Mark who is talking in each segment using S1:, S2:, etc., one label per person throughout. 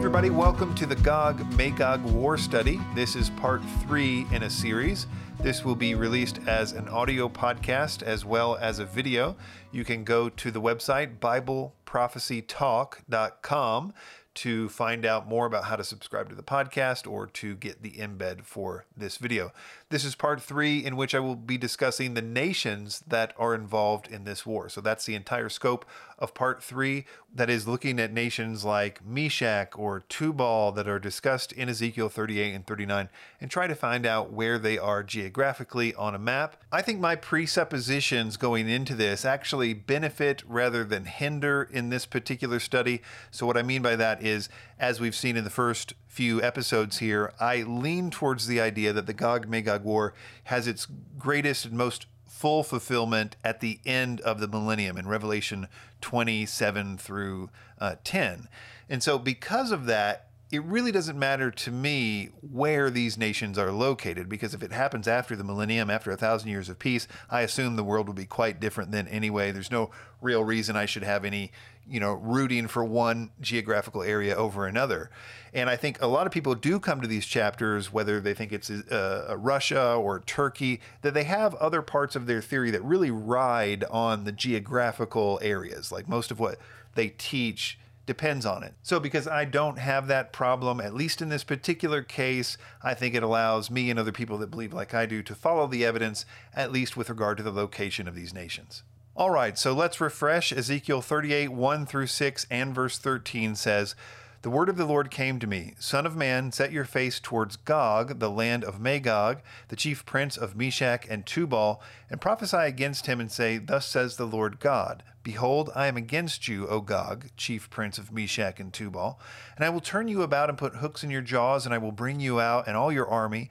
S1: everybody, welcome to the Gog Magog War Study. This is part three in a series. This will be released as an audio podcast as well as a video. You can go to the website BibleProphecyTalk.com to find out more about how to subscribe to the podcast or to get the embed for this video. This is part three, in which I will be discussing the nations that are involved in this war. So that's the entire scope of part three, that is looking at nations like Meshech or Tubal that are discussed in Ezekiel 38 and 39 and try to find out where they are geographically on a map. I think my presuppositions going into this actually benefit rather than hinder in this particular study. So, what I mean by that is, as we've seen in the first few episodes here, I lean towards the idea that the Gog Magog War has its greatest and most full fulfillment at the end of the millennium in Revelation 27 through uh, 10. And so, because of that, it really doesn't matter to me where these nations are located because if it happens after the millennium, after a thousand years of peace, I assume the world will be quite different then anyway. There's no real reason I should have any, you know, rooting for one geographical area over another. And I think a lot of people do come to these chapters, whether they think it's uh, Russia or Turkey, that they have other parts of their theory that really ride on the geographical areas. Like most of what they teach depends on it. So, because I don't have that problem, at least in this particular case, I think it allows me and other people that believe like I do to follow the evidence, at least with regard to the location of these nations. All right, so let's refresh. Ezekiel 38, 1 through 6, and verse 13 says, the word of the Lord came to me Son of man, set your face towards Gog, the land of Magog, the chief prince of Meshech and Tubal, and prophesy against him and say, Thus says the Lord God Behold, I am against you, O Gog, chief prince of Meshech and Tubal, and I will turn you about and put hooks in your jaws, and I will bring you out and all your army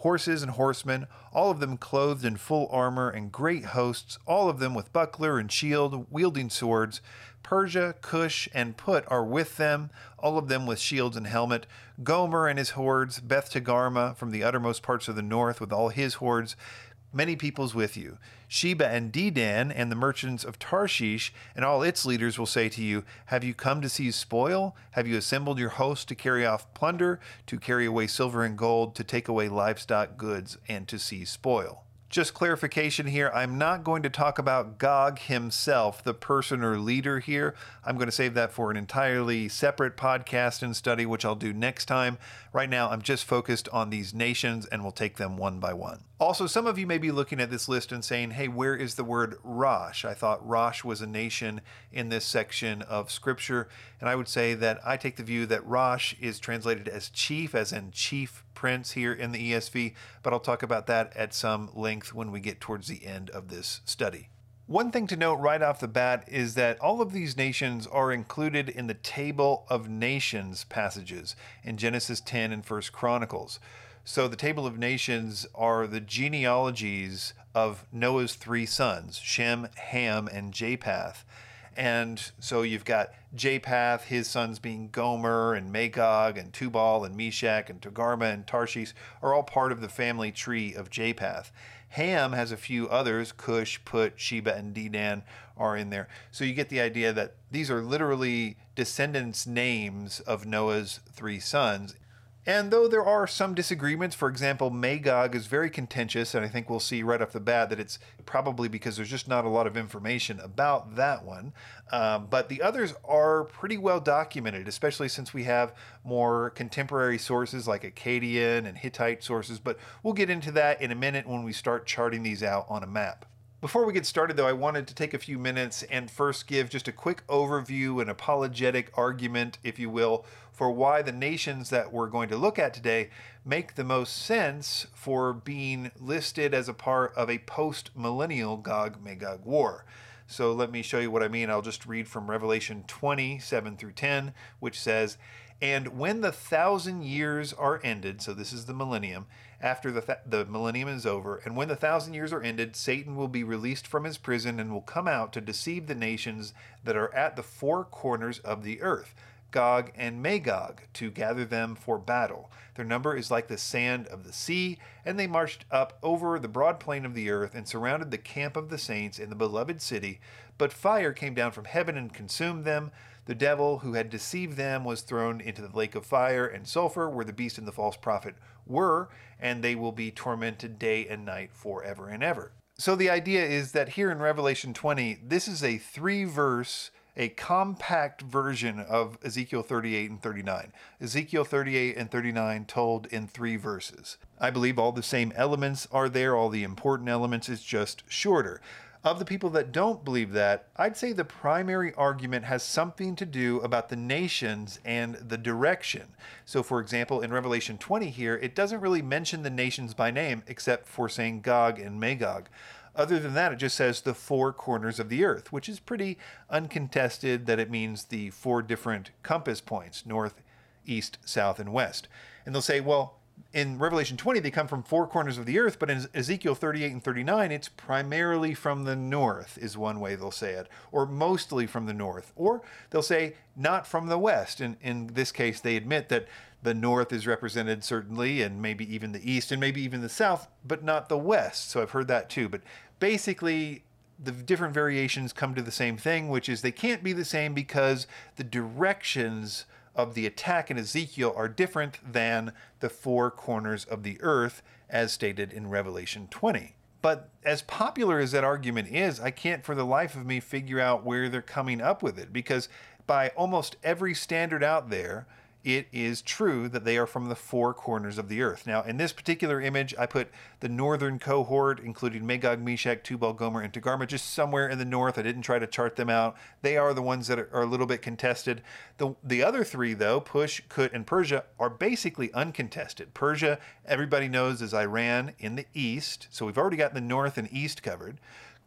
S1: horses and horsemen, all of them clothed in full armor and great hosts, all of them with buckler and shield, wielding swords. Persia, Cush, and Put are with them, all of them with shields and helmet. Gomer and his hordes, Beth Togarmah from the uttermost parts of the north with all his hordes, many peoples with you. Sheba and Dedan and the merchants of Tarshish and all its leaders will say to you, Have you come to seize spoil? Have you assembled your host to carry off plunder, to carry away silver and gold, to take away livestock goods, and to seize spoil? Just clarification here I'm not going to talk about Gog himself, the person or leader here. I'm going to save that for an entirely separate podcast and study, which I'll do next time. Right now, I'm just focused on these nations and we'll take them one by one. Also, some of you may be looking at this list and saying, hey, where is the word Rosh? I thought Rosh was a nation in this section of scripture. And I would say that I take the view that Rosh is translated as chief, as in chief prince here in the ESV, but I'll talk about that at some length when we get towards the end of this study. One thing to note right off the bat is that all of these nations are included in the table of nations passages in Genesis 10 and 1 Chronicles. So the table of nations are the genealogies of Noah's three sons, Shem, Ham, and Japheth. And so you've got Japheth, his sons being Gomer and Magog and Tubal and Meshech and Togarmah and Tarshish are all part of the family tree of Japheth. Ham has a few others, Cush, Put, Sheba, and Dedan are in there. So you get the idea that these are literally descendants' names of Noah's three sons. And though there are some disagreements, for example, Magog is very contentious, and I think we'll see right off the bat that it's probably because there's just not a lot of information about that one. Um, but the others are pretty well documented, especially since we have more contemporary sources like Akkadian and Hittite sources. But we'll get into that in a minute when we start charting these out on a map. Before we get started, though, I wanted to take a few minutes and first give just a quick overview, an apologetic argument, if you will, for why the nations that we're going to look at today make the most sense for being listed as a part of a post millennial Gog Magog war. So let me show you what I mean. I'll just read from Revelation 20, 7 through 10, which says, And when the thousand years are ended, so this is the millennium, after the, th- the millennium is over. And when the thousand years are ended, Satan will be released from his prison and will come out to deceive the nations that are at the four corners of the earth. Gog and Magog to gather them for battle. Their number is like the sand of the sea, and they marched up over the broad plain of the earth and surrounded the camp of the saints in the beloved city. But fire came down from heaven and consumed them. The devil who had deceived them was thrown into the lake of fire and sulfur, where the beast and the false prophet were, and they will be tormented day and night forever and ever. So the idea is that here in Revelation 20, this is a three verse a compact version of Ezekiel 38 and 39. Ezekiel 38 and 39 told in three verses. I believe all the same elements are there, all the important elements, it's just shorter. Of the people that don't believe that, I'd say the primary argument has something to do about the nations and the direction. So, for example, in Revelation 20 here, it doesn't really mention the nations by name except for saying Gog and Magog. Other than that, it just says the four corners of the earth, which is pretty uncontested that it means the four different compass points north, east, south, and west. And they'll say, well, in Revelation 20, they come from four corners of the earth, but in Ezekiel 38 and 39, it's primarily from the north, is one way they'll say it, or mostly from the north. Or they'll say, not from the west. And in this case, they admit that the north is represented certainly, and maybe even the east, and maybe even the south, but not the west. So I've heard that too. But basically, the different variations come to the same thing, which is they can't be the same because the directions of the attack in Ezekiel are different than the four corners of the earth, as stated in Revelation 20. But as popular as that argument is, I can't for the life of me figure out where they're coming up with it because by almost every standard out there, it is true that they are from the four corners of the earth. Now, in this particular image, I put the northern cohort, including Magog, Meshech, Tubal, Gomer, and Togarmah, just somewhere in the north. I didn't try to chart them out. They are the ones that are, a little bit contested. The, the other three, though, Push, Kut, and Persia, are basically uncontested. Persia, everybody knows, is Iran in the east, so we've already got the north and east covered.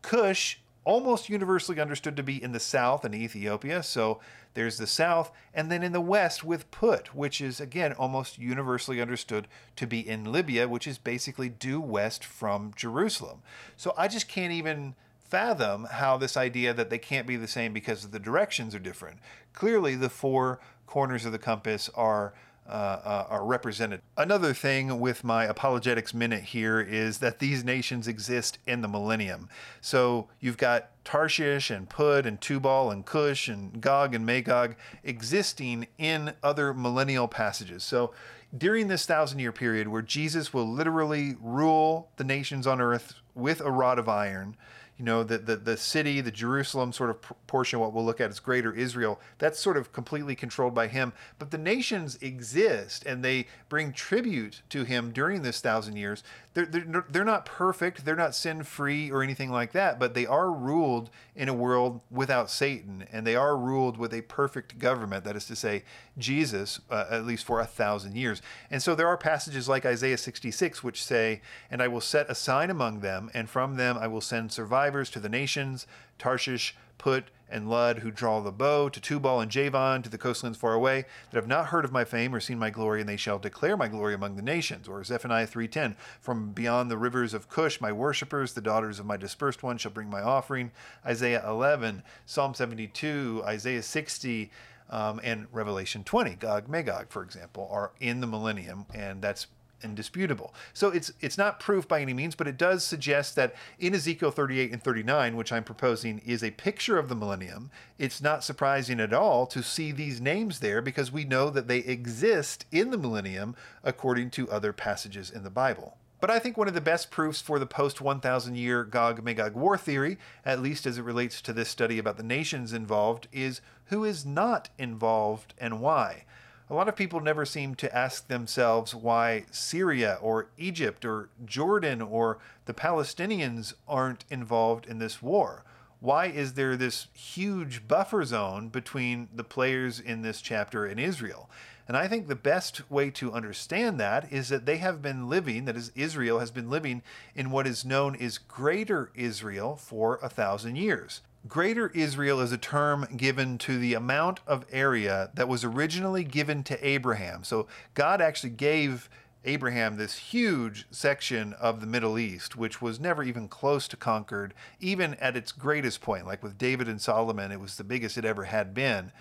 S1: Cush, almost universally understood to be in the south in Ethiopia. So there's the south, and then in the west with Put, which is again almost universally understood to be in Libya, which is basically due west from Jerusalem. So I just can't even fathom how this idea that they can't be the same because the directions are different. Clearly, the four corners of the compass are uh, uh, are represented. Another thing with my apologetics minute here is that these nations exist in the millennium. So you've got Tarshish and Pud and Tubal and Cush and Gog and Magog existing in other millennial passages. So during this thousand year period where Jesus will literally rule the nations on earth with a rod of iron, you know, the, the, the city, the Jerusalem sort of portion, what we'll look at is greater Israel, that's sort of completely controlled by him. But the nations exist and they bring tribute to him during this thousand years. They're, they're, they're not perfect, they're not sin free or anything like that, but they are ruled in a world without Satan and they are ruled with a perfect government, that is to say, Jesus, uh, at least for a thousand years. And so there are passages like Isaiah 66 which say, And I will set a sign among them, and from them I will send survivors to the nations, Tarshish, Put, and Lud, who draw the bow, to Tubal and Javan, to the coastlands far away, that have not heard of my fame or seen my glory, and they shall declare my glory among the nations. Or Zephaniah 3.10, from beyond the rivers of Cush, my worshippers, the daughters of my dispersed ones, shall bring my offering. Isaiah 11, Psalm 72, Isaiah 60, um, and Revelation 20, Gog, Magog, for example, are in the millennium, and that's indisputable. So it's it's not proof by any means, but it does suggest that in Ezekiel 38 and 39, which I'm proposing is a picture of the millennium, it's not surprising at all to see these names there because we know that they exist in the millennium according to other passages in the Bible. But I think one of the best proofs for the post 1000 year Gog Magog war theory, at least as it relates to this study about the nations involved, is who is not involved and why a lot of people never seem to ask themselves why Syria or Egypt or Jordan or the Palestinians aren't involved in this war. Why is there this huge buffer zone between the players in this chapter and Israel? And I think the best way to understand that is that they have been living, that is, Israel has been living in what is known as Greater Israel for a thousand years. Greater Israel is a term given to the amount of area that was originally given to Abraham. So God actually gave Abraham this huge section of the Middle East, which was never even close to conquered, even at its greatest point. Like with David and Solomon, it was the biggest it ever had been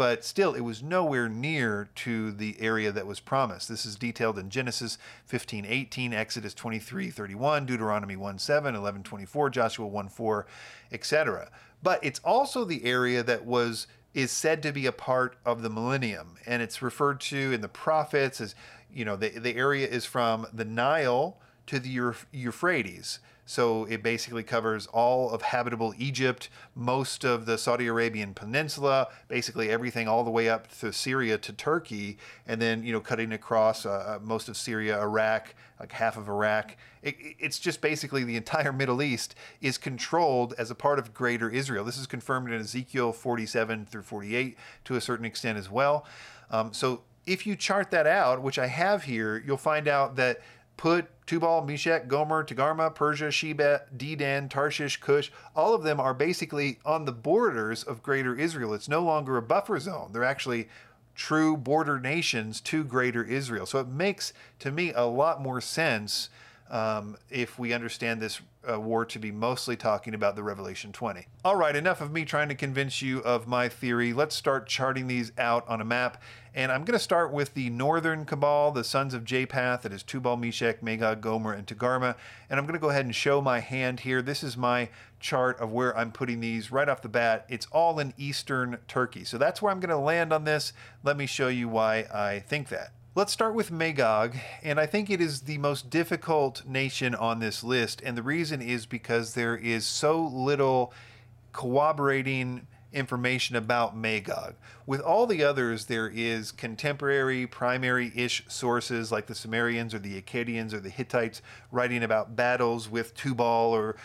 S1: but still it was nowhere near to the area that was promised. This is detailed in Genesis 15, 18, Exodus 23, 31, Deuteronomy 1, 7, 11, 24, Joshua 1, 4, etc. But it's also the area that was is said to be a part of the millennium, and it's referred to in the prophets as you know the the area is from the Nile to the Euphrates. So it basically covers all of habitable Egypt, most of the Saudi Arabian peninsula, basically everything all the way up to Syria to Turkey, and then you know cutting across uh, uh most of Syria, Iraq, like half of Iraq. It, it's just basically the entire Middle East is controlled as a part of Greater Israel. This is confirmed in Ezekiel 47 through 48 to a certain extent as well. Um, so if you chart that out, which I have here, you'll find out that Put, Tubal, Meshech, Gomer, Togarmah, Persia, Sheba, Dedan, Tarshish, Cush, all of them are basically on the borders of greater Israel. It's no longer a buffer zone. They're actually true border nations to greater Israel. So it makes, to me, a lot more sense um, if we understand this uh, war to be mostly talking about the Revelation 20. All right, enough of me trying to convince you of my theory. Let's start charting these out on a map. And I'm going to start with the northern cabal, the sons of Japheth, that is Tubal, Meshech, Magog, Gomer, and Togarmah. And I'm going to go ahead and show my hand here. This is my chart of where I'm putting these right off the bat. It's all in eastern Turkey. So that's where I'm going to land on this. Let me show you why I think that. Let's start with Magog, and I think it is the most difficult nation on this list, and the reason is because there is so little corroborating information about Magog. With all the others, there is contemporary, primary ish sources like the Sumerians or the Akkadians or the Hittites writing about battles with Tubal or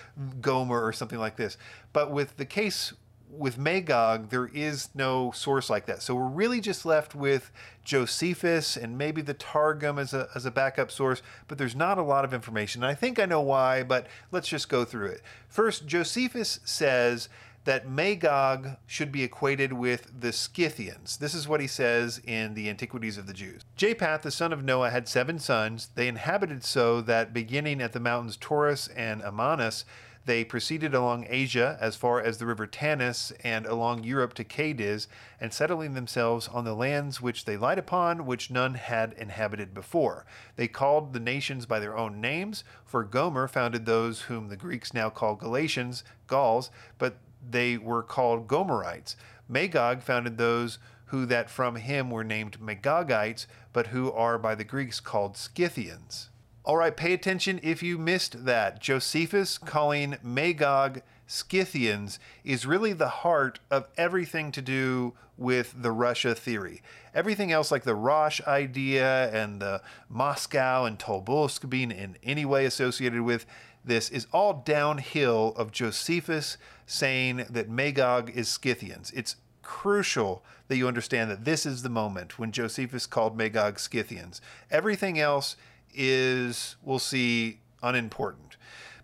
S1: Gomer or something like this. But with the case with Magog, there is no source like that. So we're really just left with Josephus and maybe the Targum as a, as a backup source, but there's not a lot of information. And I think I know why, but let's just go through it. First, Josephus says that Magog should be equated with the Scythians. This is what he says in the Antiquities of the Jews. Japheth, the son of Noah, had seven sons. They inhabited so that beginning at the mountains Taurus and Amanus, they proceeded along Asia as far as the river Tanis and along Europe to Cadiz, and settling themselves on the lands which they light upon, which none had inhabited before. They called the nations by their own names, for Gomer founded those whom the Greeks now call Galatians, Gauls, but they were called Gomerites. Magog founded those who that from him were named Magogites, but who are by the Greeks called Scythians. All right, pay attention if you missed that. Josephus calling Magog Scythians is really the heart of everything to do with the Russia theory. Everything else, like the Rosh idea and the Moscow and Tobolsk being in any way associated with this, is all downhill of Josephus saying that Magog is Scythians. It's crucial that you understand that this is the moment when Josephus called Magog Scythians. Everything else is, we'll see, unimportant.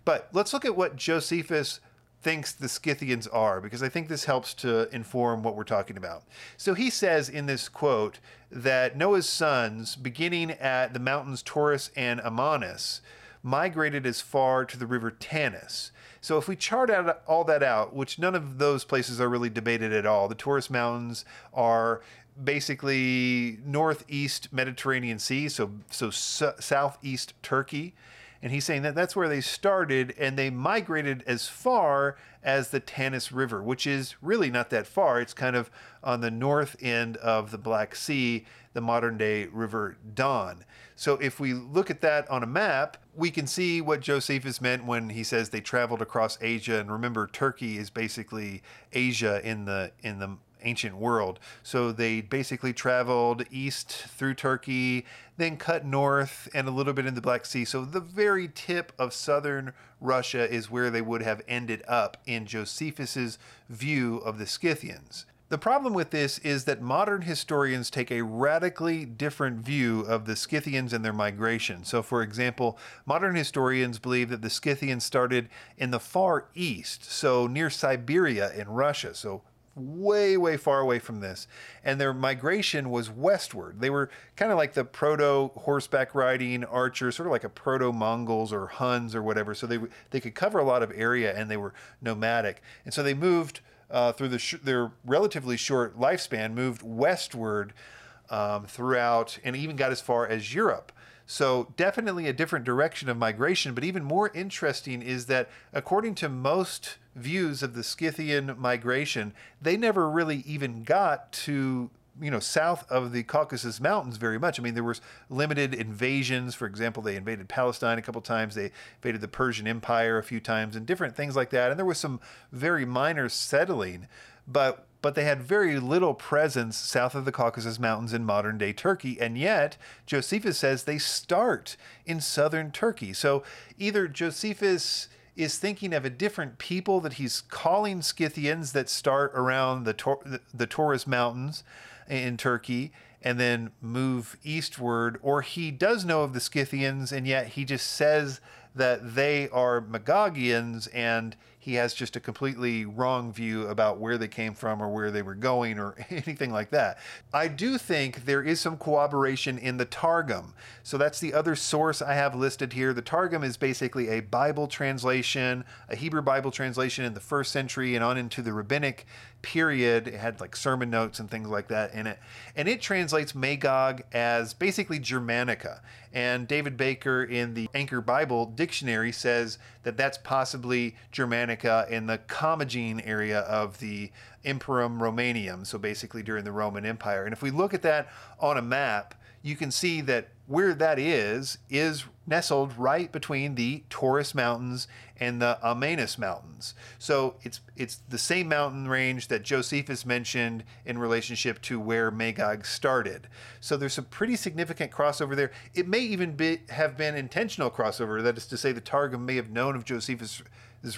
S1: But let's look at what Josephus thinks the Scythians are, because I think this helps to inform what we're talking about. So he says in this quote that Noah's sons, beginning at the mountains Taurus and Amanus, migrated as far to the river Tanis. So if we chart out all that out, which none of those places are really debated at all, the Taurus Mountains are basically northeast Mediterranean Sea, so so southeast Turkey, and he's saying that that's where they started, and they migrated as far as the Tanis River, which is really not that far. It's kind of on the north end of the Black Sea, the modern day River Don. So if we look at that on a map, we can see what Josephus meant when he says they traveled across Asia. And remember, Turkey is basically Asia in the in the ancient world. So they basically traveled east through Turkey, then cut north and a little bit in the Black Sea. So the very tip of southern Russia is where they would have ended up in Josephus's view of the Scythians. The problem with this is that modern historians take a radically different view of the Scythians and their migration. So, for example, modern historians believe that the Scythians started in the far east, so near Siberia in Russia, so way, way far away from this. And their migration was westward. They were kind of like the proto horseback riding archers, sort of like a proto Mongols or Huns or whatever. So they, they could cover a lot of area and they were nomadic. And so they moved uh, through the sh- their relatively short lifespan, moved westward um, throughout and even got as far as Europe. So, definitely a different direction of migration. But even more interesting is that, according to most views of the Scythian migration, they never really even got to you know south of the Caucasus Mountains very much. I mean, there was limited invasions. For example, they invaded Palestine a couple times. They invaded the Persian Empire a few times, and different things like that. And there was some very minor settling, but but they had very little presence south of the Caucasus Mountains in modern day Turkey. And yet, Josephus says they start in southern Turkey. So either Josephus is thinking of a different people that he's calling Scythians that start around the, Tor- the Taurus Mountains in Turkey and then move eastward, or he does know of the Scythians and yet he just says that they are Magogians and he has just a completely wrong view about where they came from or where they were going or anything like that. I do think there is some corroboration in the Targum. So that's the other source I have listed here. The Targum is basically a Bible translation, a Hebrew Bible translation in the first century and on into the rabbinic period. It had like sermon notes and things like that in it. And it translates Magog as basically Germanica. And David Baker in the Anchor Bible Dictionary says that that's possibly Germanica in the Commagene area of the Imperium Romanium, so basically during the Roman Empire. And if we look at that on a map, you can see that where that is is nestled right between the Taurus Mountains and the Amanus Mountains. So it's it's the same mountain range that Josephus mentioned in relationship to where Magog started. So there's a pretty significant crossover there. It may even be, have been intentional crossover. That is to say, the Targum may have known of Josephus'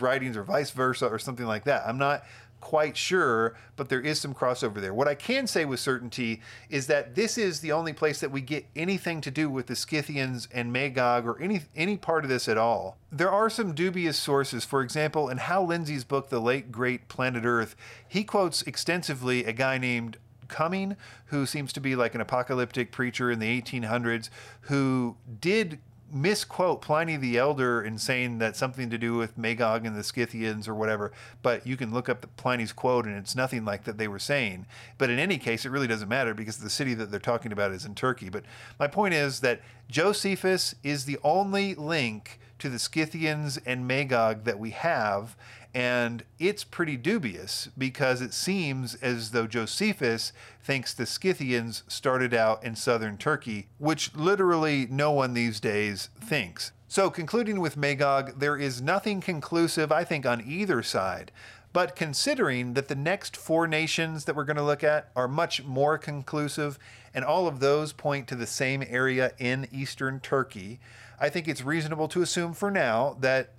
S1: writings or vice versa or something like that. I'm not quite sure, but there is some crossover there. What I can say with certainty is that this is the only place that we get anything to do with the Scythians and Magog or any any part of this at all. There are some dubious sources. For example, in Hal Lindsey's book The Late Great Planet Earth, he quotes extensively a guy named Cumming, who seems to be like an apocalyptic preacher in the 1800s, who did misquote Pliny the Elder in saying that something to do with Magog and the Scythians or whatever, but you can look up the Pliny's quote and it's nothing like that they were saying. But in any case, it really doesn't matter because the city that they're talking about is in Turkey. But my point is that Josephus is the only link to the Scythians and Magog that we have, and it's pretty dubious because it seems as though Josephus thinks the Scythians started out in southern Turkey, which literally no one these days thinks. So, concluding with Magog, there is nothing conclusive, I think, on either side. But considering that the next four nations that we're going to look at are much more conclusive, and all of those point to the same area in eastern Turkey, I think it's reasonable to assume for now that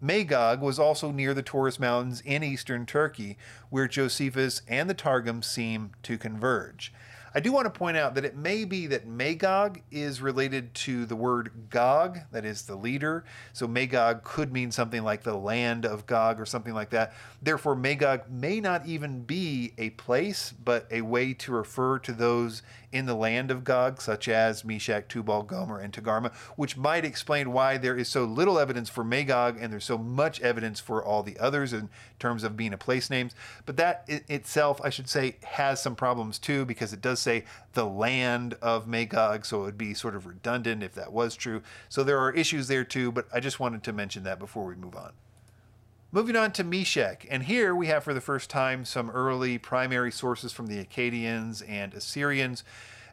S1: Magog was also near the Taurus Mountains in eastern Turkey, where Josephus and the Targum seem to converge. I do want to point out that it may be that Magog is related to the word Gog, that is the leader. So Magog could mean something like the land of Gog or something like that. Therefore, Magog may not even be a place, but a way to refer to those in the land of Gog, such as Meshech, Tubal, Gomer, and Togarmah, which might explain why there is so little evidence for Magog and there's so much evidence for all the others in terms of being a place names. But that itself, I should say, has some problems too, because it does say the land of Magog, so it would be sort of redundant if that was true. So there are issues there too, but I just wanted to mention that before we move on. Moving on to Meshech, and here we have for the first time some early primary sources from the Akkadians and Assyrians.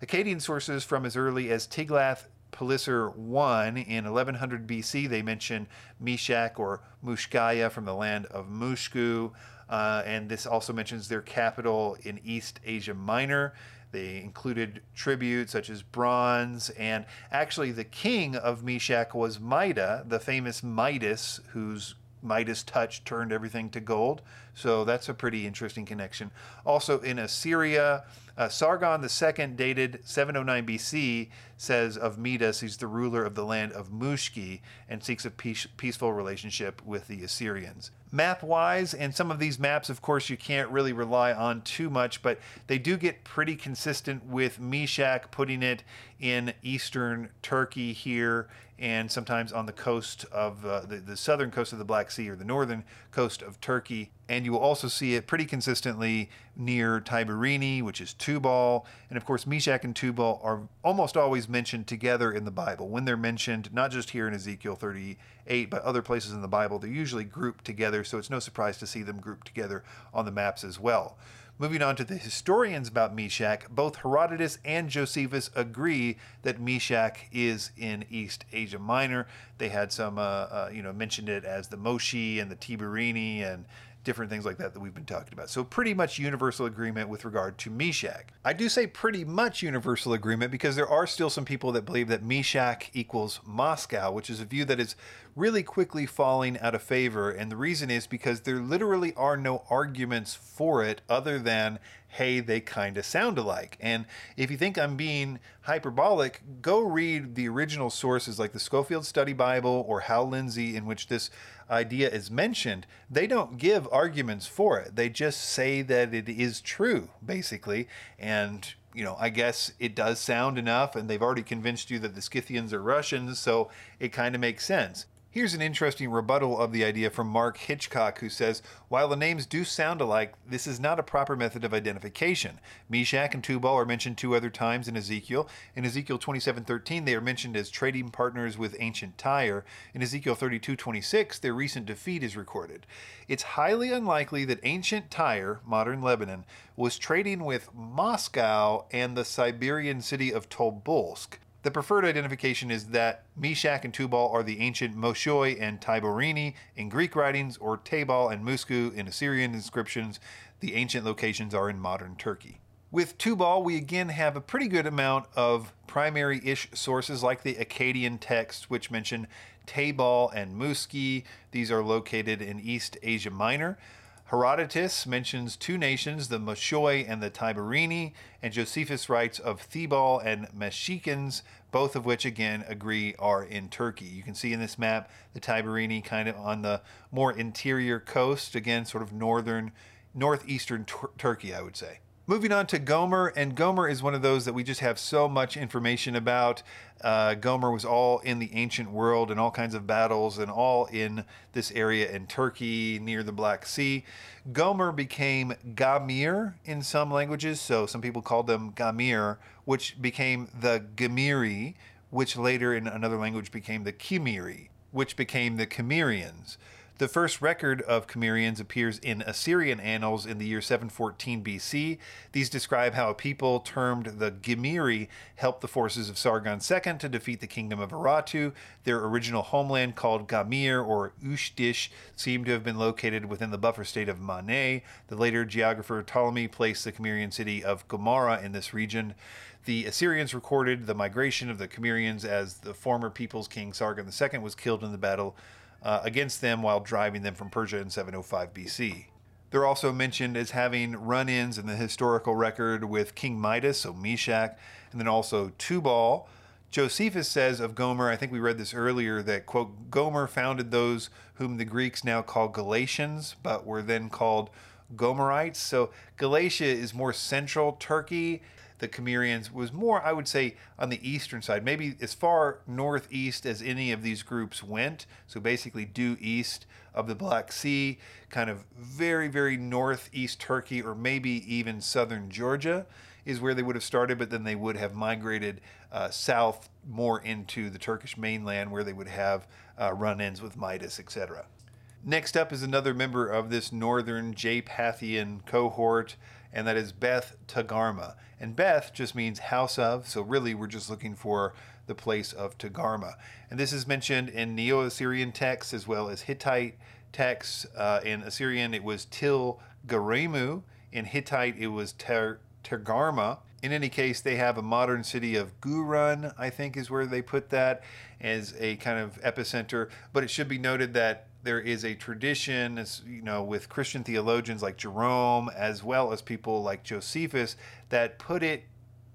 S1: Akkadian sources from as early as Tiglath-Pileser I in 1100 BC. They mention Meshech or Mushkaya from the land of Mushku, uh, and this also mentions their capital in East Asia Minor. They included tribute such as bronze, and actually the king of Meshech was Mida, the famous Midas, whose Midas touch turned everything to gold. So that's a pretty interesting connection. Also in Assyria, uh, Sargon II, dated 709 BC, says of Midas, he's the ruler of the land of Mushki and seeks a peace, peaceful relationship with the Assyrians. Map wise, and some of these maps, of course, you can't really rely on too much, but they do get pretty consistent with Meshech putting it in eastern Turkey here and sometimes on the coast of uh, the, the southern coast of the Black Sea or the northern coast of Turkey. and you will also see it pretty consistently near Tiberini, which is Tubal. And of course, Meshach and Tubal are almost always mentioned together in the Bible. When they're mentioned, not just here in Ezekiel 38, but other places in the Bible, they're usually grouped together, so it's no surprise to see them grouped together on the maps as well. Moving on to the historians about Meshach, both Herodotus and Josephus agree that Meshach is in East Asia Minor. They had some, uh, uh, you know, mentioned it as the Moshi and the Tiberini and different things like that that we've been talking about. So pretty much universal agreement with regard to Meshach. I do say pretty much universal agreement because there are still some people that believe that Meshach equals Moscow, which is a view that is really quickly falling out of favor. And the reason is because there literally are no arguments for it other than hey, they kind of sound alike. And if you think I'm being hyperbolic, go read the original sources like the Scofield Study Bible or Hal Lindsey, in which this idea is mentioned. They don't give arguments for it, they just say that it is true, basically. And you know, I guess it does sound enough, and they've already convinced you that the Scythians are Russians, so it kind of makes sense. Here's an interesting rebuttal of the idea from Mark Hitchcock, who says While the names do sound alike, this is not a proper method of identification. Meshach and Tubal are mentioned two other times in Ezekiel. In Ezekiel 27:13, they are mentioned as trading partners with ancient Tyre. In Ezekiel 32:26, their recent defeat is recorded. It's highly unlikely that ancient Tyre, modern Lebanon, was trading with Moscow and the Siberian city of Tobolsk. The preferred identification is that Meshach and Tubal are the ancient Moshoi and Tiberini in Greek writings, or Tabal and Musku in Assyrian inscriptions. The ancient locations are in modern Turkey. With Tubal, we again have a pretty good amount of primary ish sources like the Akkadian texts, which mention Tabal and Muski. These are located in East Asia Minor. Herodotus mentions two nations, the Moshoi and the Tiberini, and Josephus writes of Thebal and Meshikans, both of which again agree are in Turkey. You can see in this map the Tiberini kind of on the more interior coast, again, sort of northern, northeastern tur- Turkey, I would say. Moving on to Gomer, and Gomer is one of those that we just have so much information about. Uh, Gomer was all in the ancient world and all kinds of battles, and all in this area in Turkey near the Black Sea. Gomer became Gamir in some languages, so some people called them Gamir, which became the Gemiri, which later in another language became the Kimiri, which became the Cimmerians. The first record of Cimmerians appears in Assyrian annals in the year 714 BC. These describe how a people termed the Gemiri helped the forces of Sargon II to defeat the kingdom of Aratu. Their original homeland, called Gamir or Ushdish, seemed to have been located within the buffer state of Mane. The later geographer Ptolemy placed the Cimmerian city of Gomara in this region. The Assyrians recorded the migration of the Cimmerians as the former people's king Sargon II was killed in the battle uh, against them while driving them from Persia in 705 BC. They're also mentioned as having run ins in the historical record with King Midas, so Meshach, and then also Tubal. Josephus says of Gomer, I think we read this earlier, that, quote, Gomer founded those whom the Greeks now call Galatians, but were then called Gomerites. So Galatia is more central Turkey the Cimmerians was more, I would say, on the eastern side, maybe as far northeast as any of these groups went. So basically, due east of the Black Sea, kind of very, very northeast Turkey, or maybe even southern Georgia is where they would have started, but then they would have migrated uh, south more into the Turkish mainland where they would have uh, run ins with Midas, etc. Next up is another member of this northern Japathian cohort, and that is Beth Tagarma. And Beth just means house of, so really we're just looking for the place of Tagarma. And this is mentioned in Neo Assyrian texts as well as Hittite texts. Uh, in Assyrian, it was Til Garemu. In Hittite, it was Ter- Tergarma. In any case, they have a modern city of Gurun, I think is where they put that as a kind of epicenter. But it should be noted that there is a tradition, as you know, with Christian theologians like Jerome, as well as people like Josephus, that put it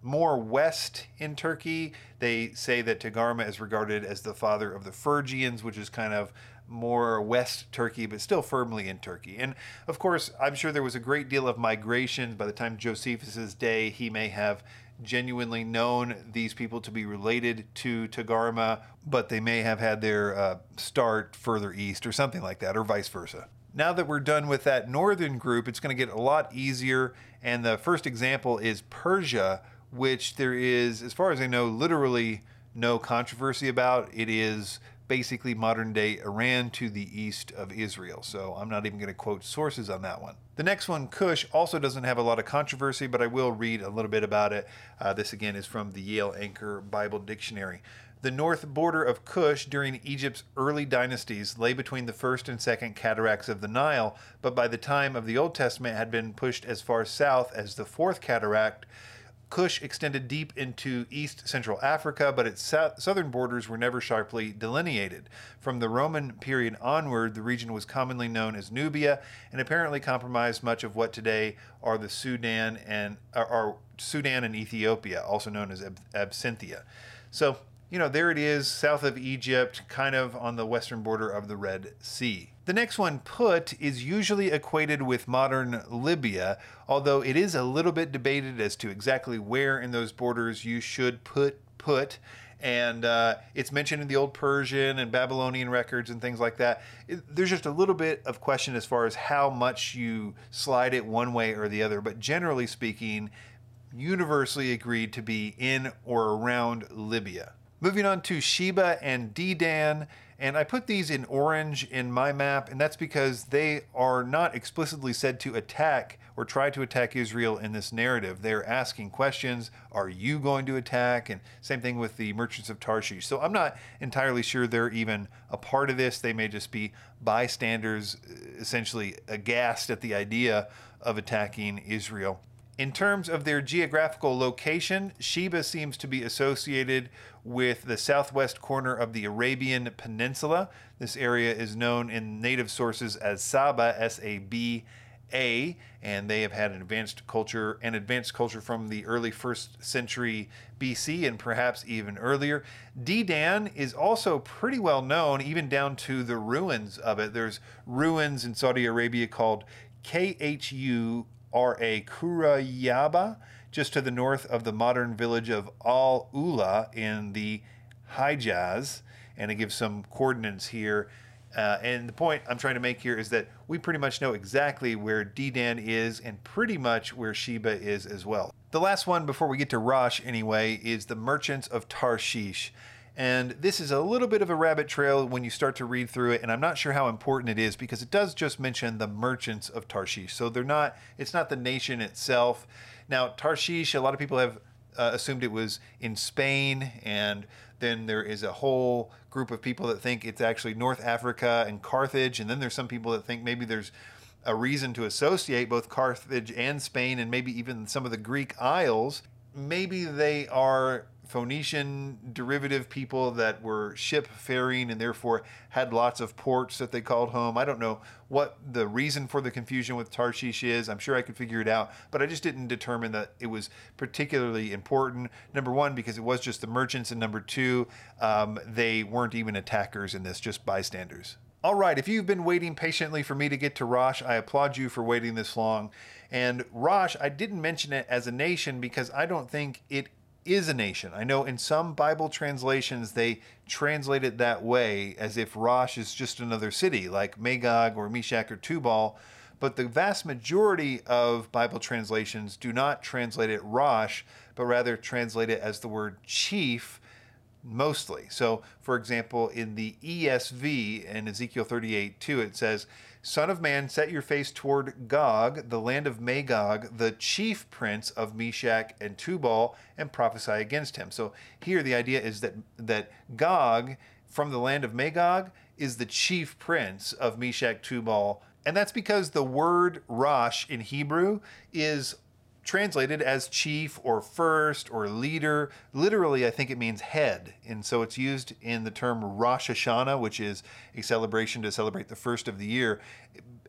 S1: more west in Turkey. They say that Tagarma is regarded as the father of the Phrygians, which is kind of more west Turkey, but still firmly in Turkey. And of course, I'm sure there was a great deal of migration. By the time Josephus's day, he may have genuinely known these people to be related to Tagarma, but they may have had their uh, start further east or something like that, or vice versa. Now that we're done with that northern group, it's going to get a lot easier. And the first example is Persia, which there is, as far as I know, literally no controversy about. It is basically modern day Iran to the east of Israel. So I'm not even going to quote sources on that one. The next one, Cush, also doesn't have a lot of controversy, but I will read a little bit about it. Uh, this again is from the Yale Anchor Bible Dictionary. The north border of Cush during Egypt's early dynasties lay between the first and second cataracts of the Nile, but by the time of the Old Testament had been pushed as far south as the fourth cataract. Cush extended deep into east central Africa, but its southern borders were never sharply delineated. From the Roman period onward, the region was commonly known as Nubia and apparently comprised much of what today are the Sudan and uh, are Sudan and Ethiopia, also known as Ab- Absinthia. So you know, there it is, south of Egypt, kind of on the western border of the Red Sea. The next one, Put, is usually equated with modern Libya, although it is a little bit debated as to exactly where in those borders you should put Put. And uh, it's mentioned in the old Persian and Babylonian records and things like that. It, there's just a little bit of question as far as how much you slide it one way or the other, but generally speaking, universally agreed to be in or around Libya. Moving on to Sheba and Dedan, and I put these in orange in my map, and that's because they are not explicitly said to attack or try to attack Israel in this narrative. They're asking questions Are you going to attack? And same thing with the merchants of Tarshish. So I'm not entirely sure they're even a part of this. They may just be bystanders, essentially aghast at the idea of attacking Israel. In terms of their geographical location, Sheba seems to be associated with the southwest corner of the Arabian Peninsula. This area is known in native sources as Saba, S A B A, and they have had an advanced culture, an advanced culture from the early first century BC and perhaps even earlier. Dedan is also pretty well known, even down to the ruins of it. There's ruins in Saudi Arabia called KHU are a Kurayaba, just to the north of the modern village of Al Ula in the Hijaz. And it gives some coordinates here. Uh, and the point I'm trying to make here is that we pretty much know exactly where Dedan is and pretty much where Sheba is as well. The last one before we get to Rosh, anyway, is the merchants of Tarshish. And this is a little bit of a rabbit trail when you start to read through it, and I'm not sure how important it is because it does just mention the merchants of Tarshish. So they're not, it's not the nation itself. Now, Tarshish, a lot of people have uh, assumed it was in Spain, and then there is a whole group of people that think it's actually North Africa and Carthage, and then there's some people that think maybe there's a reason to associate both Carthage and Spain, and maybe even some of the Greek Isles. Maybe they are Phoenician derivative people that were ship faring and therefore had lots of ports that they called home. I don't know what the reason for the confusion with Tarshish is. I'm sure I could figure it out, but I just didn't determine that it was particularly important. Number one, because it was just the merchants, and number two, um, they weren't even attackers in this, just bystanders. All right, if you've been waiting patiently for me to get to Rosh, I applaud you for waiting this long. And Rosh, I didn't mention it as a nation because I don't think it is a nation. I know in some Bible translations they translate it that way as if Rosh is just another city like Magog or Meshach or Tubal, but the vast majority of Bible translations do not translate it Rosh, but rather translate it as the word chief mostly. So, for example, in the ESV in Ezekiel 38 2, it says, Son of man, set your face toward Gog, the land of Magog, the chief prince of Meshach and Tubal, and prophesy against him. So here the idea is that that Gog from the land of Magog is the chief prince of Meshach, Tubal, and that's because the word Rosh in Hebrew is translated as chief or first or leader. Literally, I think it means head. And so it's used in the term Rosh Hashanah, which is a celebration to celebrate the first of the year.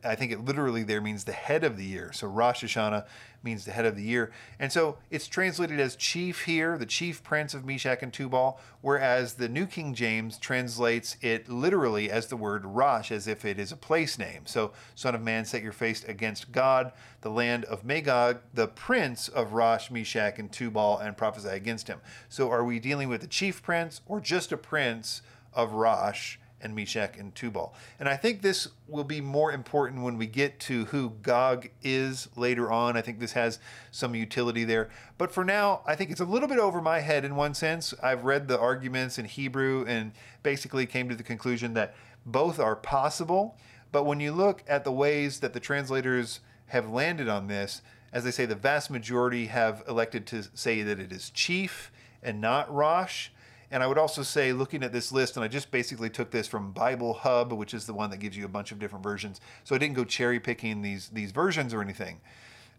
S1: I think it literally there means the head of the year. So Rosh Hashanah means the head of the year. And so it's translated as chief here, the chief prince of Meshach and Tubal, whereas the New King James translates it literally as the word Rosh, as if it is a place name. So, Son of Man, set your face against Gog, the land of Magog, the prince of Rosh, Meshach, and Tubal, and prophesy against him. So are we dealing with the chief prince or just a prince of Rosh? And Meshach and Tubal. And I think this will be more important when we get to who Gog is later on. I think this has some utility there. But for now, I think it's a little bit over my head in one sense. I've read the arguments in Hebrew and basically came to the conclusion that both are possible. But when you look at the ways that the translators have landed on this, as they say, the vast majority have elected to say that it is chief and not Rosh. And I would also say, looking at this list, and I just basically took this from Bible Hub, which is the one that gives you a bunch of different versions. So I didn't go cherry picking these these versions or anything.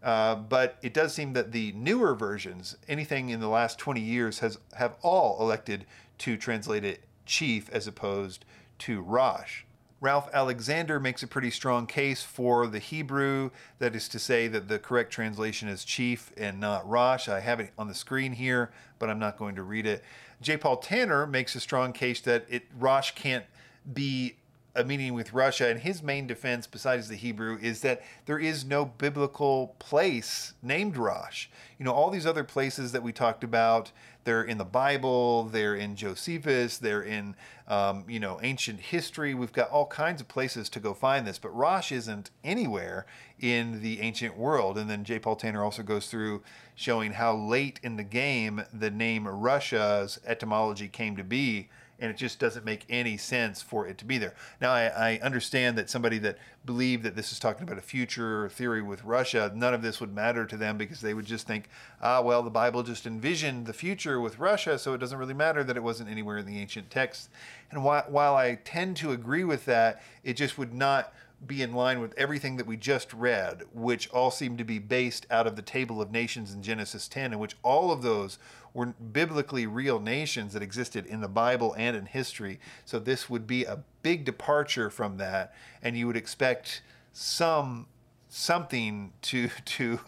S1: Uh, but it does seem that the newer versions, anything in the last 20 years, has have all elected to translate it chief as opposed to Rosh. Ralph Alexander makes a pretty strong case for the Hebrew, that is to say that the correct translation is chief and not Rosh. I have it on the screen here, but I'm not going to read it. J. Paul Tanner makes a strong case that it Rosh can't be a meeting with Russia, and his main defense, besides the Hebrew, is that there is no biblical place named Rosh. You know, all these other places that we talked about, they're in the Bible, they're in Josephus, they're in, um, you know, ancient history. We've got all kinds of places to go find this, but Rosh isn't anywhere in the ancient world. And then J. Paul Tanner also goes through showing how late in the game the name Russia's etymology came to be and it just doesn't make any sense for it to be there. Now, I, I, understand that somebody that believed that this is talking about a future theory with Russia, none of this would matter to them because they would just think, ah, well, the Bible just envisioned the future with Russia, so it doesn't really matter that it wasn't anywhere in the ancient text. And while, while I tend to agree with that, it just would not be in line with everything that we just read, which all seem to be based out of the Table of Nations in Genesis 10, in which all of those were biblically real nations that existed in the Bible and in history. So this would be a big departure from that, and you would expect some something to to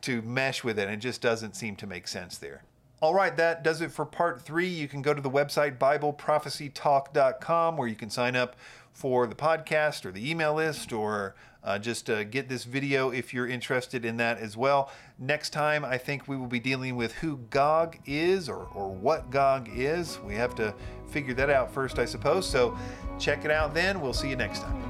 S1: to mesh with it. And it just doesn't seem to make sense there. All right, that does it for part three. You can go to the website BibleProphecyTalk.com where you can sign up for the podcast or the email list or uh, just uh, get this video if you're interested in that as well. Next time, I think we will be dealing with who Gog is or, or what Gog is. We have to figure that out first, I suppose. So check it out then. We'll see you next time.